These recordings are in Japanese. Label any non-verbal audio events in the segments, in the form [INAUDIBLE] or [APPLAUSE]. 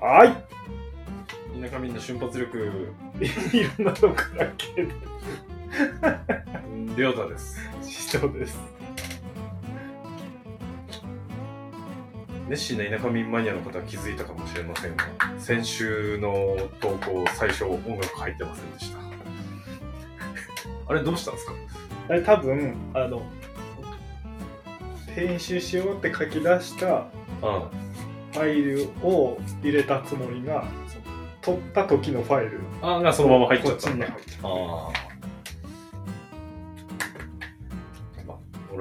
はい。みんな瞬発力、いろんなとこからけどりょうたです。師匠です熱心な田舎民マニアの方は気づいたかもしれませんが、先週の投稿、最初音楽入ってませんでした。あれどうしたんですか？あれ多分あの編集しようって書き出したあファイルを入れたつもりが取った時のファイル。がそのまま入っちゃったこっちに入っちゃっあ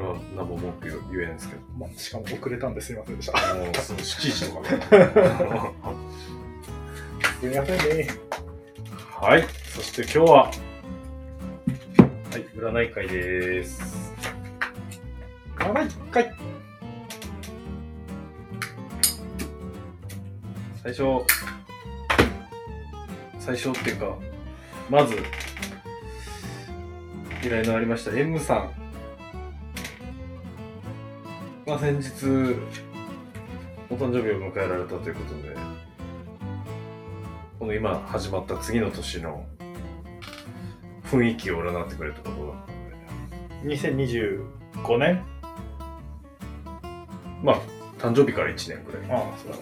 あ。まあ、俺は何も文句言えないんですけど。た、まあ、しかも遅れたんですいませんでしたあの、その7時とか。[LAUGHS] すみませんねはい。そして今日は、はい、占い会です。長い一回最初、最初っていうか、まず、依頼のありました M さんが先日、お誕生日を迎えられたということで、この今始まった次の年の雰囲気を占ってくれたところだったので、2025年？まあ、誕生日から1年くらい。ああそうだ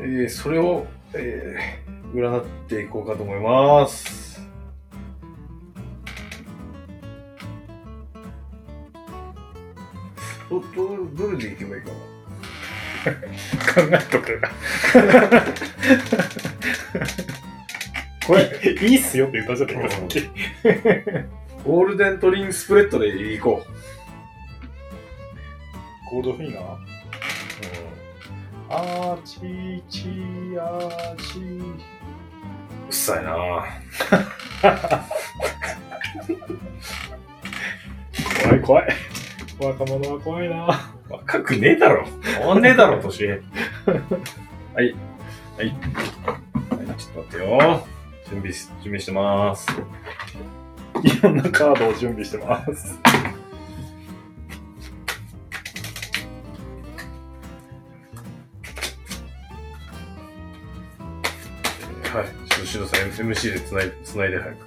えー、それを、えー、占っていこうかと思います。ど、どれでいけばいいかな。考えとくこれいいっすよって言ったじゃないかさっき。ゴールデントリンスプレッドでいこゴールドフィンガー？う。あーちーちーあーちー。うっさいな。怖い怖い。若者は怖いな若くねえだろ。変わんねえだろ、年。はい。はい。はい、ちょっと待ってよ。準備し、準備してます。いろんなカードを準備してますはい。ちょっと、しのさん、MC でつないつないで早く。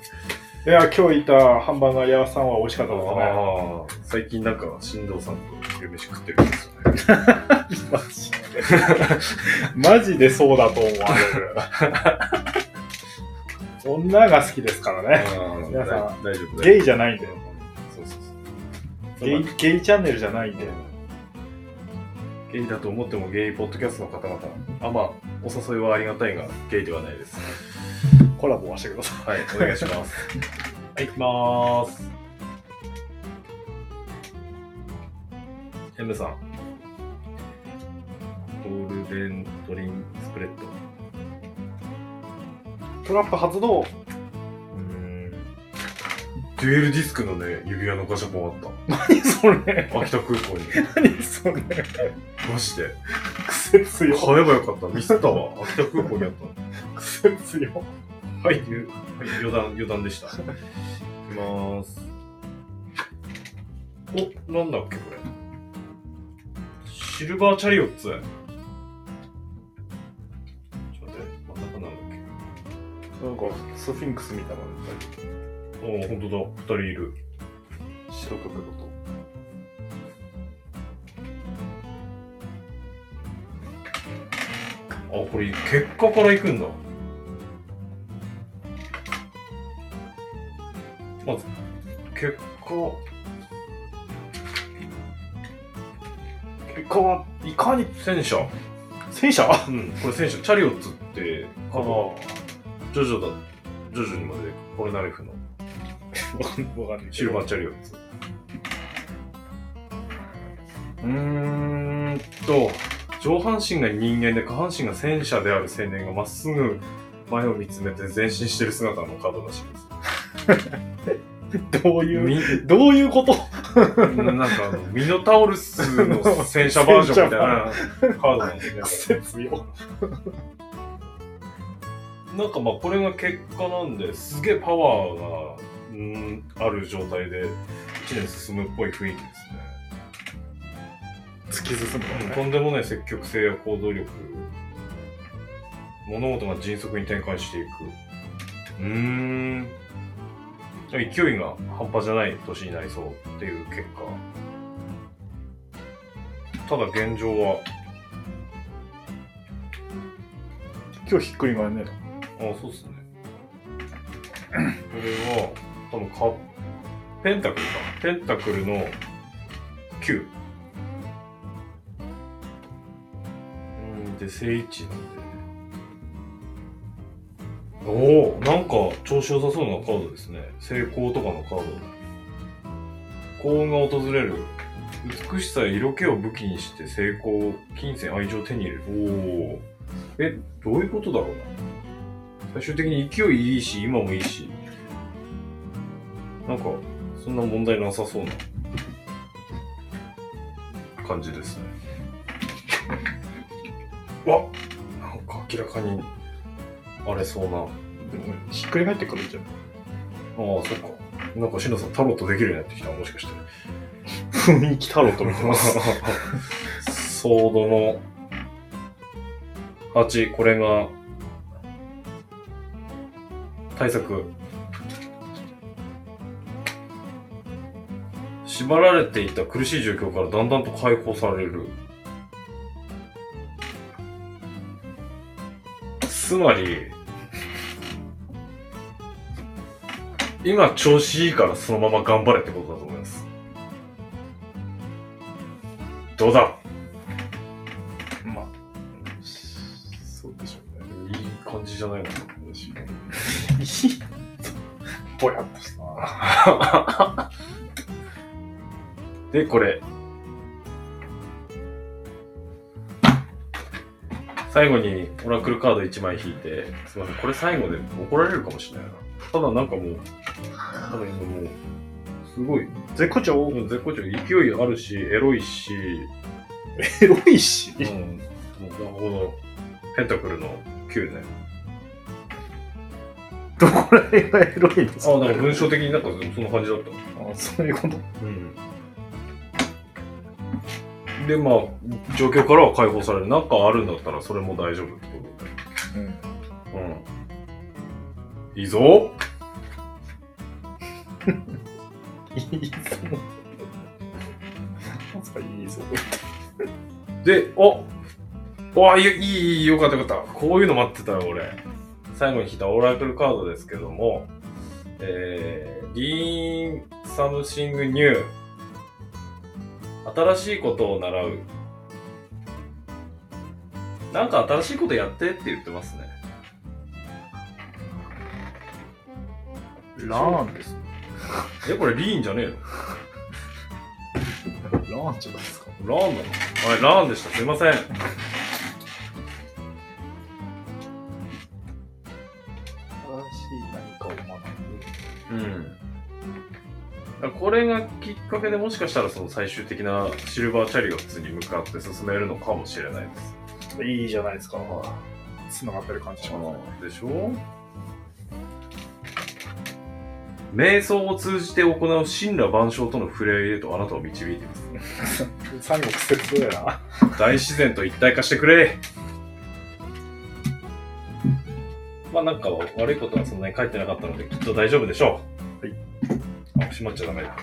いや今日いたハンバーガー屋さんは美味しかったですね最近なんか、新藤さんと昼飯食ってるんですよね。[LAUGHS] マジ。でマジでそうだと思われ。る女が好きですからね。皆さん。ん、大丈夫、ゲイじゃないんで。そうそうそう。ゲイゲイチャンネルじゃないんで。ゲイだと思ってもゲイポッドキャストの方々、あ、まあ、お誘いはありがたいが、ゲイではないです。コラボはしてくださはい、お願いします。[LAUGHS] はい、行きまーす。M さん。ゴールデントリンスプレッド。いトラップ発動うーん。デュエルディスクのね、指輪のガシャポンあっ何それた。秋田空港に。何それマジで。癖強買えばよかった。ミスったわ。秋田空港にあった。癖強はい、ゆはい、余談、余談でした。[LAUGHS] いきまーす。お、なんだっけ、これ。シルバーチャリオッツ。ちょっと待って、真ん中なんだっなんかスフィンクスみたいなのけ。おー、ほんとだ、二人いる。白と黒とあ、これ、結果から行くんだ。まず、結果。結果はいかに戦車？戦車？うん、これ戦車。チャリオッツって、ああジョジョだ、ジョジョにまでポルナレフのわかんないシルバーチャリオッツ。うーんと、上半身が人間で下半身が戦車である青年がまっすぐ前を見つめて前進してる姿のカードらしいです。[LAUGHS] どういうみどういうこと？なんかあの、ミノタウルスの戦車バージョンみたいなカードなんですね。癖 [LAUGHS] 強なんかまあこれが結果なんです。げえパワーがうんある状態で1年進むっぽい雰囲気ですね。突き進むね。とんでもない積極性や行動力。物事が迅速に展開していく。うーん勢いが半端じゃない年になりそうっていう結果。ただ現状は。今日ひっくり返んねあそうっすね。これは多分かペンタクルか。ペンタクルの9うんで正位置なんでおおなんか調子良さそうなカードですね。成功とかのカード。幸運が訪れる。美しさや色気を武器にして成功金銭愛情を手に入れる。おおえどういうことだろうな。最終的に勢いいいし、今もいいし、なんか、そんな問題なさそうな。感じですね。わなんか明らかに荒れそうな。ひっくり返ってくるじゃんそっか。なんか、しのさん、タロットできるようになってきたもしかして。雰囲気タロット見てますソードの8、これが対策。縛られていた苦しい状況からだんだんと解放される。つまり、今調子いいからそのまま頑張れってことだと思います。どうだ？まあそうでしょうね。いい感じじゃないの？か [LAUGHS] ぼやっとした [LAUGHS] で、これ。最後にオラクルカード1枚引いて、すいません、これ最後で怒られるかもしれないな。ただなんかもう、ただ今もう、すごい、絶好調？うん絶好調、勢いあるし、エロいし、[LAUGHS] エロいし？うん、もうなるほど、ペンタクルの9ね。どこら辺がエロいんですあ、なんか文章的になんかそんな感じだった。あそういうこと？うん。で、まあ、状況からは解放される。なんかあるんだったらそれも大丈夫ってことで。うんうん。いいぞいいぞかいいぞで、おわあ、いい、いい、よかったよかった。こういうの待ってたよ、俺。最後に引いたオラクルカードですけども、えー、リーンサムシングニュー。新しいことを習う。なんか新しいことやってって言ってますね。ラーンですえ、これリーンじゃねえの？ラーンじゃないですかラーンなのはい、ラーンでした。すいません。れがきっかけでもしかしたらその最終的なシルバーチャリオッツに向かって進めるのかもしれないです。ぶいいじゃないですかつながってる感じしますねでしょ？瞑想を通じて行う神羅万象との触れ合いへとあなたを導いています。[LAUGHS] 三国節やな [LAUGHS] 大自然と一体化してくれまあなんか悪いことはそんなに書いてなかったのできっと大丈夫でしょう。閉まっちゃダメだ。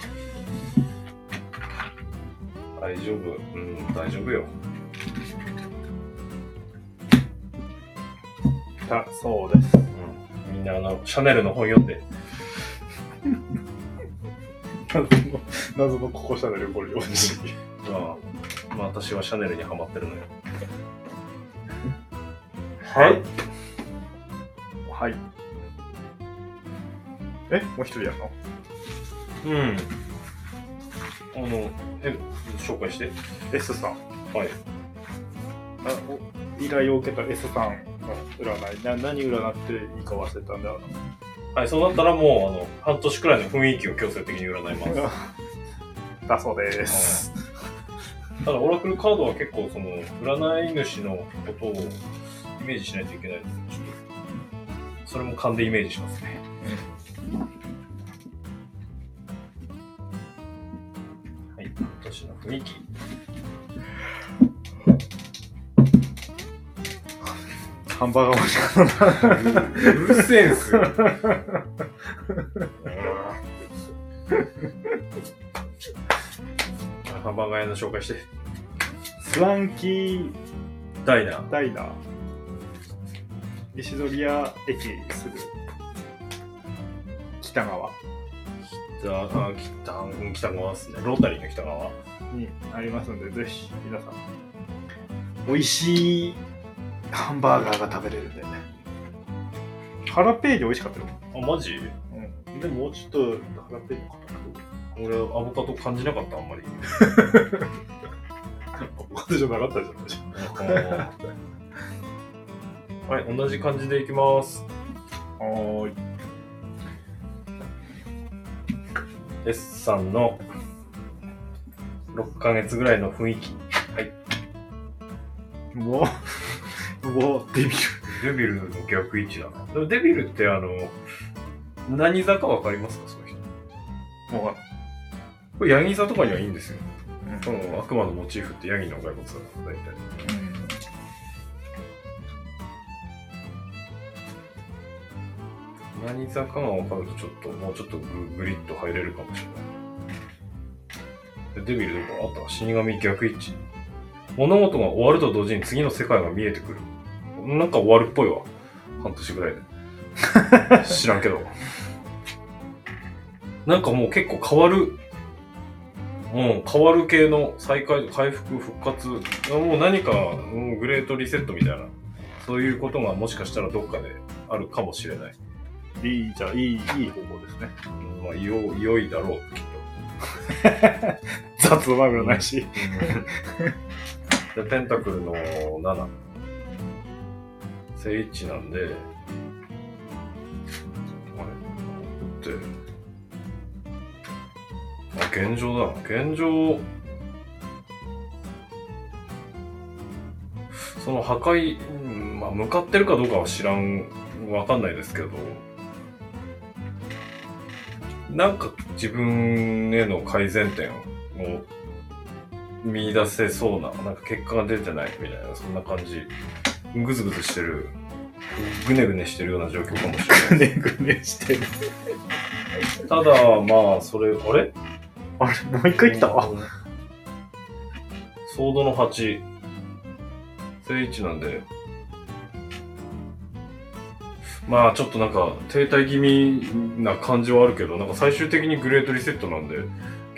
大丈夫。うん、大丈夫よ。だそうですうん。みんなあの、シャネルの本読んで。[LAUGHS] 謎の謎のここシャネルこれ用紙ああまあ私はシャネルにハマってるのよ。はいはいえもう一人やるの？うん。あの、え、紹介して。S さんはい。あお依頼を受けた S さんの占いな何占っていいか忘れたんだはい、そうなったらもう、あの、半年くらいの雰囲気を強制的に占います。[LAUGHS] だそうです。ただ、オラクルカードは結構、その、占い主のことをイメージしないといけないです。ちょっと、それも勘でイメージしますね。年の雰囲気。ハンバーガー欲しかったな。うるせえんすよ。ハンバーガー屋の紹介して。スワンキーダイナー。ダイナー。石取屋駅すぐ北側北、あ、北、うん北側ですね。ロータリーの北側。にありますので、ぜひ皆さん、美味しいハンバーガーが食べれるんでね。ハラペーニョ美味しかったよ。あ、マジ？うん。でももうちょっとハラペーニョか俺、アボカド感じなかった、あんまり。な。アボカドじゃなかったじゃないはい、同じ感じでいきます。はーい。S さんの6ヶ月ぐらいの雰囲気。はい。もう、もう、デビル。デビルの逆位置だな。でもデビルってあの、何座かわかりますか？その人。もこれヤギ座とかにはいいんですよ。う、その悪魔のモチーフってヤギの骸骨だから大体。何座かが分かるとちょっと、もうちょっとグリッと入れるかもしれない。でデビルどこあった死神逆位置。物事が終わると同時に次の世界が見えてくる。なんか終わるっぽいわ。半年ぐらいで。知らんけど。[LAUGHS] なんかもう結構変わる。もう変わる系の再開、回復、復活。もう何か、グレートリセットみたいな。そういうことがもしかしたらどっかであるかもしれない。いい、じゃあ、いい、いい方法ですね。うんまあ、良い良いだろう、きっ [LAUGHS] 雑マグロないし。と。で、ペンタクルの7。正位置なんで、あれ？って、あ、現状だ。現状、その破壊、うんまあ、向かってるかどうかは知らん、わかんないですけど、なんか自分への改善点を見出せそうな、なんか結果が出てないみたいな、そんな感じ。ぐずぐずしてる、ぐねぐねしてるような状況かもしれない。ぐねぐねしてる。ただ、まあ、それ、あれ？あれ、もう一回来た？わ。ソードの8。正位置なんで。まあ、ちょっとなんか、停滞気味な感じはあるけど、なんか最終的にグレートリセットなんで、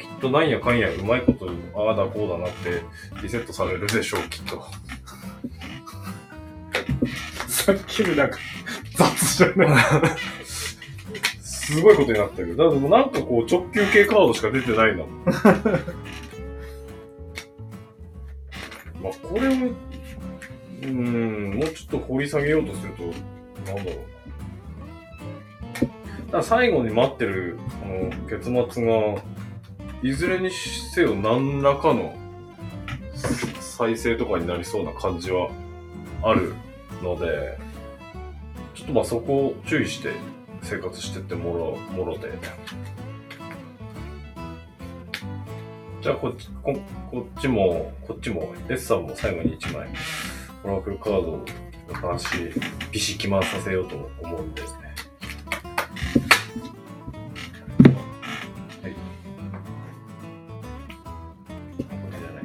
きっとなんやかんやうまいこと、ああだこうだなって、リセットされるでしょう、きっと。[LAUGHS] さっきのなんか、雑じゃない。すごいことになってる。だからなんかこう直球系カードしか出てないな。[LAUGHS] まあこれを、うん、もうちょっと掘り下げようとすると、なんだろうな。最後に待ってる、この結末が、いずれにせよ何らかの再生とかになりそうな感じはあるので、ちょっとまあそこを注意して生活してってもろ、もろで。じゃあこっち、ここっちも、こっちも、S さんも最後に1枚、オラクルカードの話、ビシ決まさせようと思うんで、ね。はい。これじゃない。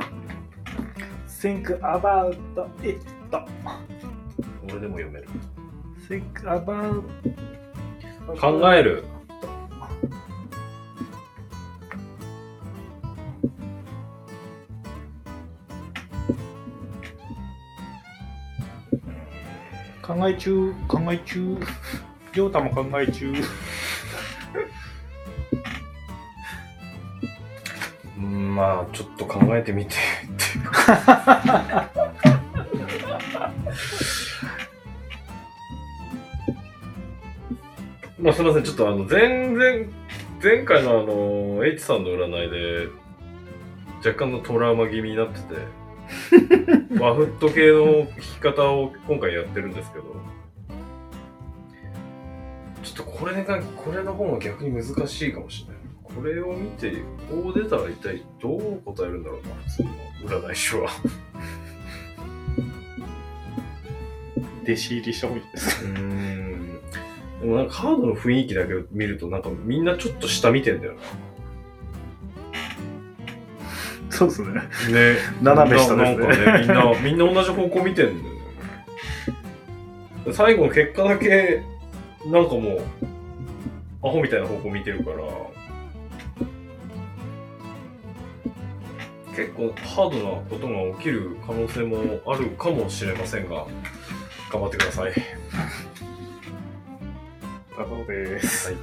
think about it. 俺でも読める。think about 考える。考え中、考え中。ジョータも考え中。うんまあ、ちょっと考えてみてっていうまあすみません、ちょっとあの、前々、前回のあの、H さんの占いで、若干のトラウマ気味になってて、ワフット系の弾き方を今回やってるんですけど、ちょっとこれが、これの方が逆に難しいかもしれない。これを見て、こう出たら一体どう答えるんだろうな、普通の占い師は。[LAUGHS] 弟子入りした方がいいです。うーん。でもなんかカードの雰囲気だけ見ると、なんかみんなちょっと下見てんだよそうですね。な。ね。斜め下ですねなんかね、みんな、みんな同じ方向見てんだよね。最後の結果だけ、なんかもう、アホみたいな方向見てるから、結構ハードなことが起きる可能性もあるかもしれませんが、頑張ってください。だそうです。はい。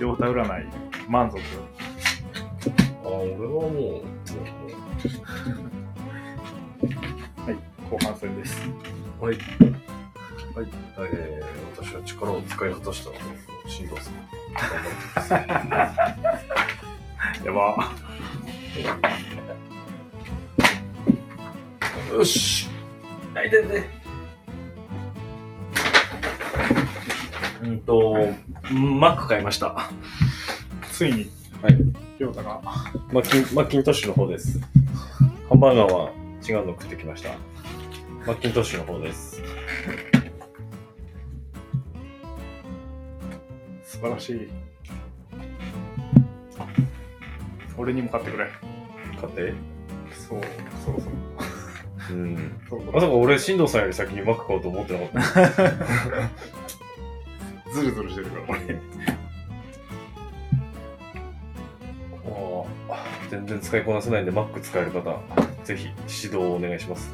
両太占い、満足。あ、俺はもう、もうも後半戦です。うはい。はい。えー、私は力を使い果たしたので、新藤さん。頑張ってください。やば。よしあいててうんと、マック買いました。ついに、はい。両太が、マッキン、マッキントッシュの方です。ハンバーガーは違うの食ってきました。マッキントッシュの方です。素晴らしい。俺にも買ってくれ。買って？そう、そろそろ。うん。そうまさか俺、新藤さんより先にマック買おうと思ってなかった。ズルズルしてるから、俺。全然使いこなせないんで、Mac 使える方、ぜひ指導をお願いします。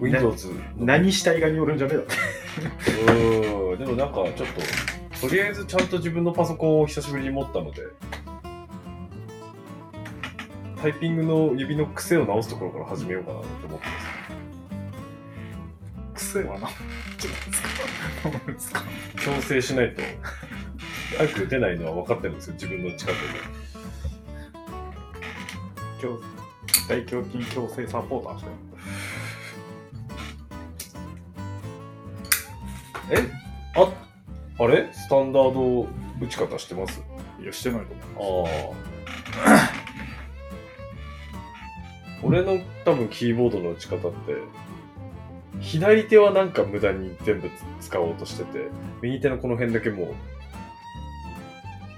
Windows の何したいがによるんじゃねえだって。うーん、でもなんかちょっと、とりあえずちゃんと自分のパソコンを久しぶりに持ったので、タイピングの指の癖を直すところから始めようかなと思ってます。癖はな。強制しないと、早く打てないのは分かってるんですよ、自分の近くで。強大胸筋矯正サポーターしてる。え？あ、あれ？スタンダード打ち方してます？いや、してないと思ああ。[LAUGHS] 俺の多分キーボードの打ち方って、左手はなんか無駄に全部使おうとしてて、右手のこの辺だけもう、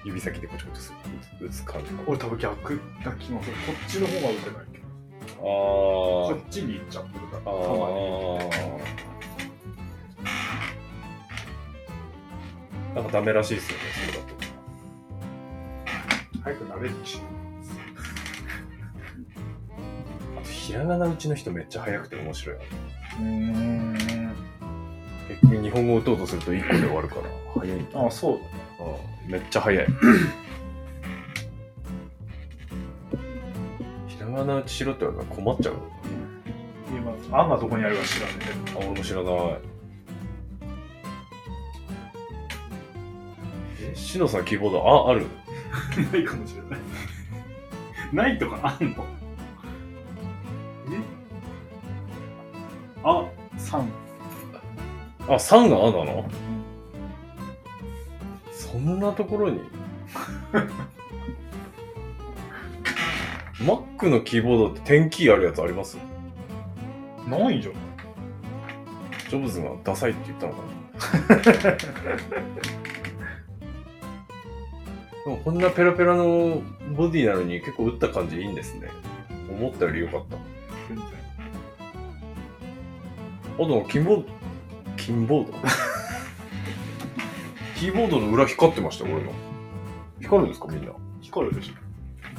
指先でコチコチする打つ感じ。俺多分逆な気がする。こっちの方が打てないけど。あこっちに行っちゃってるから。あ。あたまに。あ。なんかダメらしいですよね、それだと。早く慣れるし。あと、ひらがな打ちの人めっちゃ速くて面白いな。うーん。結局日本語打とうとすると1個で終わるから、早いんだ。あ、そうだ。うんめっちゃ早い。[COUGHS] ひらがな打ちしろって言われたら困っちゃう。今、案がどこにあるか知らねあ、俺も知らない。え、しのさんキーボード、あ、ある？え。[LAUGHS] ないかもしれない。ないとかあんの？え？あ、3。あ、3があなの？なところに Mac のキーボードって点キーあるやつあります？ないじゃん。ジョブズがダサいって言ったのかな？[LAUGHS] でもこんなペラペラのボディなのに結構打った感じいいんですね。思ったより良かった。全然。あ、でもキーボード、キーボード？キーボードの裏光ってましたよ、俺の。光るんですか、みんな？光るでし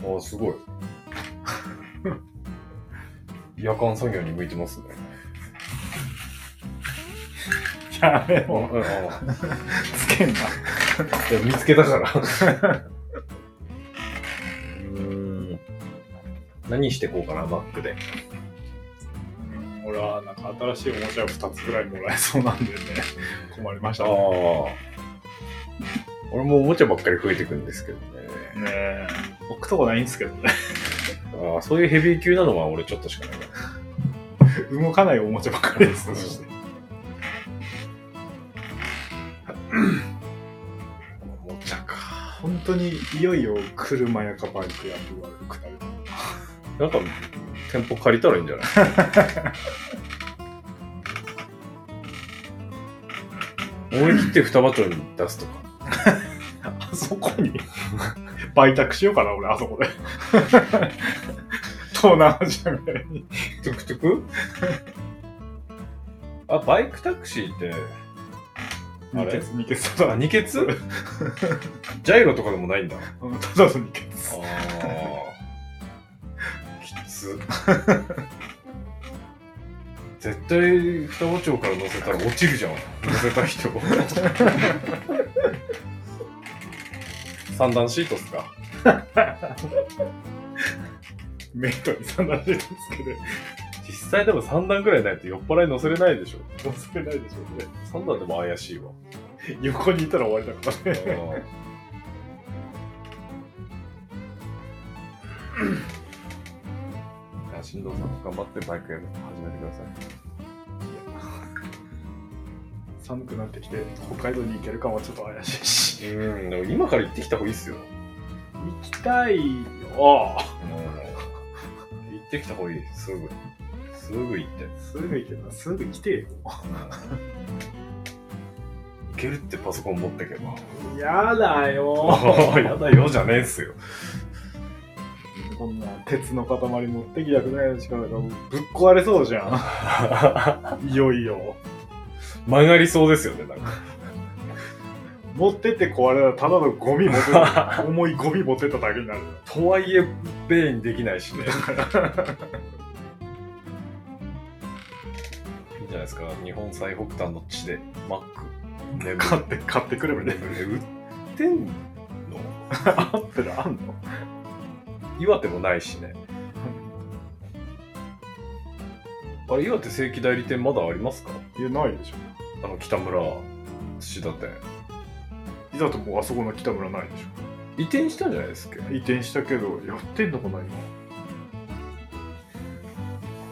ょ。ああ、すごい。夜間作業に向いてますね。やめあろ。あつけんな。いや見つけたから。[LAUGHS] うーん。何してこうかな、Mac で。うん俺はなんか新しいおもちゃを2つぐらいもらえそうなんでね、困りましたああね。。俺もおもちゃばっかり増えてくんですけどね。ねえ置くとこないんですけどねああ、そういうヘビー級なのは俺ちょっとしかないな。[LAUGHS] 動かないおもちゃばっかりです、うんそしておもちゃか。本当にいよいよ車やかバイクやって悪くなるなんか、店舗借りたらいいんじゃない？[LAUGHS] 思い切って双葉町に出すとか。あそこに？売却しようかな俺あそこで [LAUGHS] 東南アジアぐらいにトゥクトゥク？あ、バイクタクシーって、あれ？二血二血ただあ、二欠ジャイロとかでもないんだ。うんただの二血ああ。きつ。絶対双葉町から乗せたら落ちるじゃん。乗せた人。[LAUGHS] 三段シートっすか？[LAUGHS] メイトに三段してるんですけど実際でも3段ぐらいないと酔っ払い乗せれないでしょ。乗せれないでしょうね。3段でも怪しいわ。横にいたら終わりだからね。いや [LAUGHS] 新藤さん、頑張ってバイクやる始めてください。寒くなってきて北海道に行けるかもちょっと怪しいしうん、でも今から行ってきた方がいいっすよ。行きたいよ行ってきた方がいい。すぐ。すぐ行って。すぐ行けばすぐ来てよいけるってパソコン持ってけば。やだよ [LAUGHS] やだよじゃねえっすよ。こんな鉄の塊持ってきたくないのしかぶっ壊れそうじゃん [LAUGHS] いよいよ曲がりそうですよね、なんか。持ってって壊れたらただのゴミ持ってた [LAUGHS] 重いゴミ持ってっただけになるとはいえ、ベイにできないしね。いいんじゃないですか。日本最北端の地で、マック。眠買って買ってくればねえ売ってんの？[LAUGHS] アップルあんの？岩手もないしね。あれ、岩手正規代理店まだありますか？いやないでしょあの、北村土田店。いざともうあそこの北村ないでし移転したんじゃないですかょ移転したけどやってんのかな今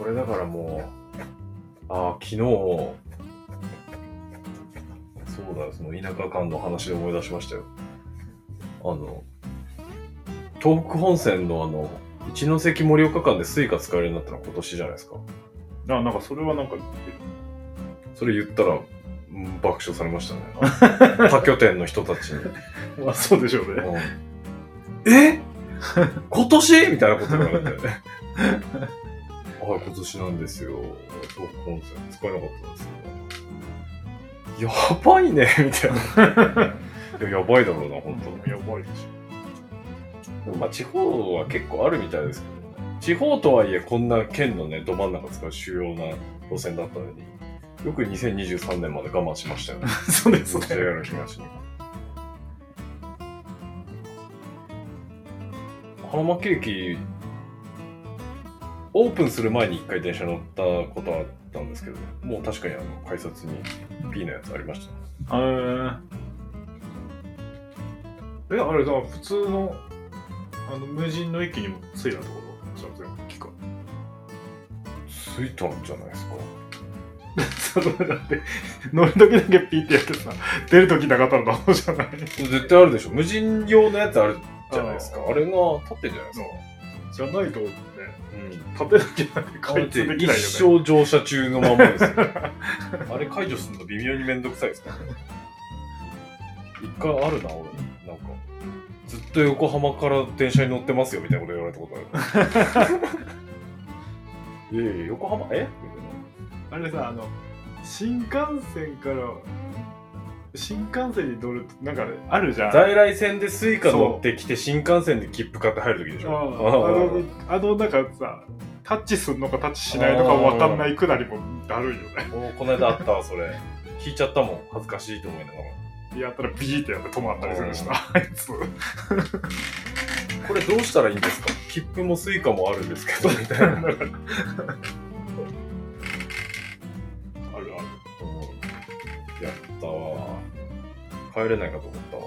これだからもう、ああ、昨日、そうだよ、その田舎間の話で思い出しましたよ。あの、東北本線のあの、一ノ関盛岡間で Suica使えるようになったのは今年じゃないですか。あなんかそれはなんかそれ言ったら、うん爆笑されましたね。[LAUGHS] 他拠点の人たちに。まあそうでしょうねうんえ？[LAUGHS] 今年？みたいなこと言われて。[LAUGHS] はい、今年なんですよ。東北本線使えなかったんですけど。やばいねみたいな。いややばいだろうな、本当やばいでしでもまあ地方は結構あるみたいですけどね。地方とはいえこんな県のね、ど真ん中使う主要な路線だったのに、よく2023年まで我慢しましたよね。ょ [LAUGHS] そうですね JR 東に。花巻駅、オープンする前に一回電車乗ったことあったんですけど、もう確かにあの改札に P のやつありました。えー、えあれさ普通のあの無人の駅にもついたところじゃあ全部機械ついたんじゃないですか。[LAUGHS] そのだって乗る時だけピーってやってさ出る時なかったらダメじゃない絶対あるでしょ。無人用のやつあるじゃないですか。あれが立ってんじゃないですか。じゃないとねうん。立てなきゃなんか開通できないよね一生乗車中のままですよ。[LAUGHS] あれ解除するの微妙にめんどくさいですからね。一回あるな、俺。なんか、ずっと横浜から電車に乗ってますよみたいなこと言われたことある。[LAUGHS] いやいや、横浜？え？みあれさあの新幹線から新幹線に乗るとなんかあるじゃん。在来線で Suica乗ってきて新幹線で切符買って入るときでしああょ。のあのなんかさタッチすんのかタッチしないのか分かんないくだりもだるいよねおこの間あったわ、それ。引いちゃったもん。恥ずかしいと思いながら。やったらビーってやって止まったりするしなあいつこれどうしたらいいんですか？切符も Suicaもあるんですけど、みたいな。[LAUGHS] 帰れないかと思ったわ。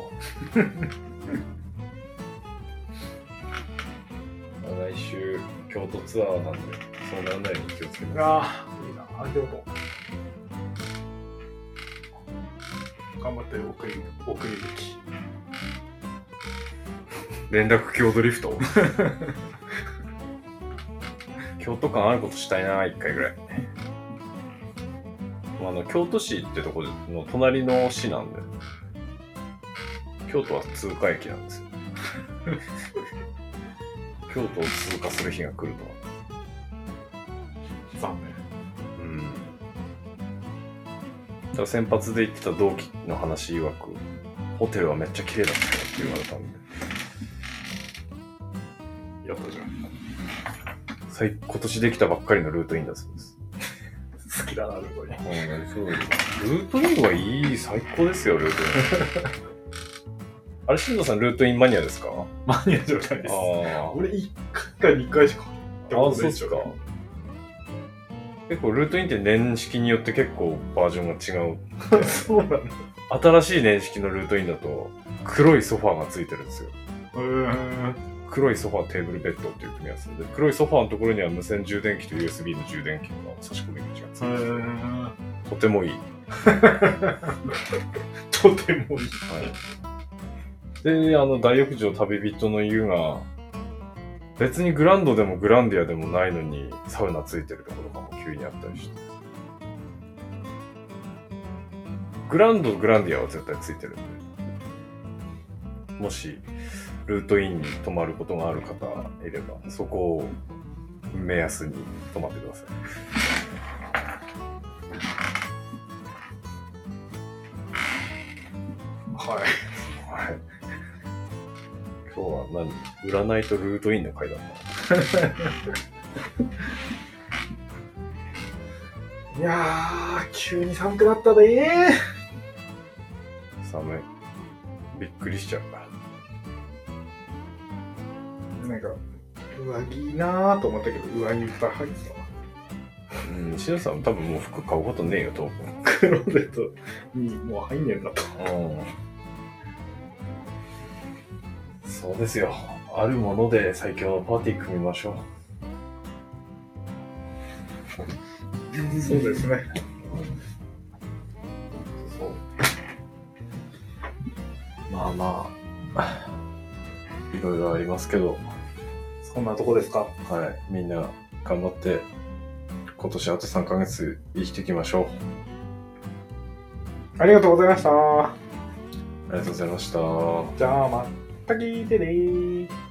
来週、京都ツアーなんで、そうならないように気をつけてああ、いいな。あ、京都。頑張って送り、送り引き。連絡京ドリフト？[LAUGHS] 京都感あることしたいな、一回ぐらい。あの、京都市ってとこの隣の市なんで、京都は通過駅なんですよ。[LAUGHS] 京都を通過する日が来るとは。残念。うん。だから先発で言ってた同期の話曰く、ホテルはめっちゃ綺麗だったよって言われたんで、やったじゃん。最今年できたばっかりのルートインだそうです。好きだな、ルートに。そうルートインはいい、最高ですよ、ルートイン。[LAUGHS] あれ、新藤さん、ルートインマニアですか？マニアじゃないです。あ俺、1回か2回しか行ったあ、ことないですよ。。結構、ルートインって年式によって結構バージョンが違う。[LAUGHS] そうなんだ。新しい年式のルートインだと、黒いソファーがついてるんですよ。うーん。黒いソファー、テーブル、ベッドっていう組み合わせで、黒いソファーのところには無線充電器と USB の充電器の差し込み口がついてる。とてもいい。[LAUGHS] とてもいい。はい。で、あの、大浴場旅人の湯が、別にグランドでもグランディアでもないのに、サウナついてるところとかも急にあったりして。グランド、グランディアは絶対ついてるんで。もし、ルートインに泊まることがある方いれば、そこを目安に泊まってくださ。い。はい。今日は何占いとルートインの回だった。[LAUGHS] いやー、急に寒くなったで寒い。びっくりしちゃう。なんか、上着いいなーと思ったけど、上着いっぱい入ってたわ。うん、しのさん多分もう服買うことねえよ、と [LAUGHS] 思クローゼットにもう入んねえんだと。う。そうですよ。あるもので最強のパーティー組みましょう。そうですね。まあまあ、いろいろありますけど、そんなとこですか？はい。みんな頑張って、今年あと3ヶ月生きていきましょう。ありがとうございました。ありがとうございました。じゃあ、また聞いてね。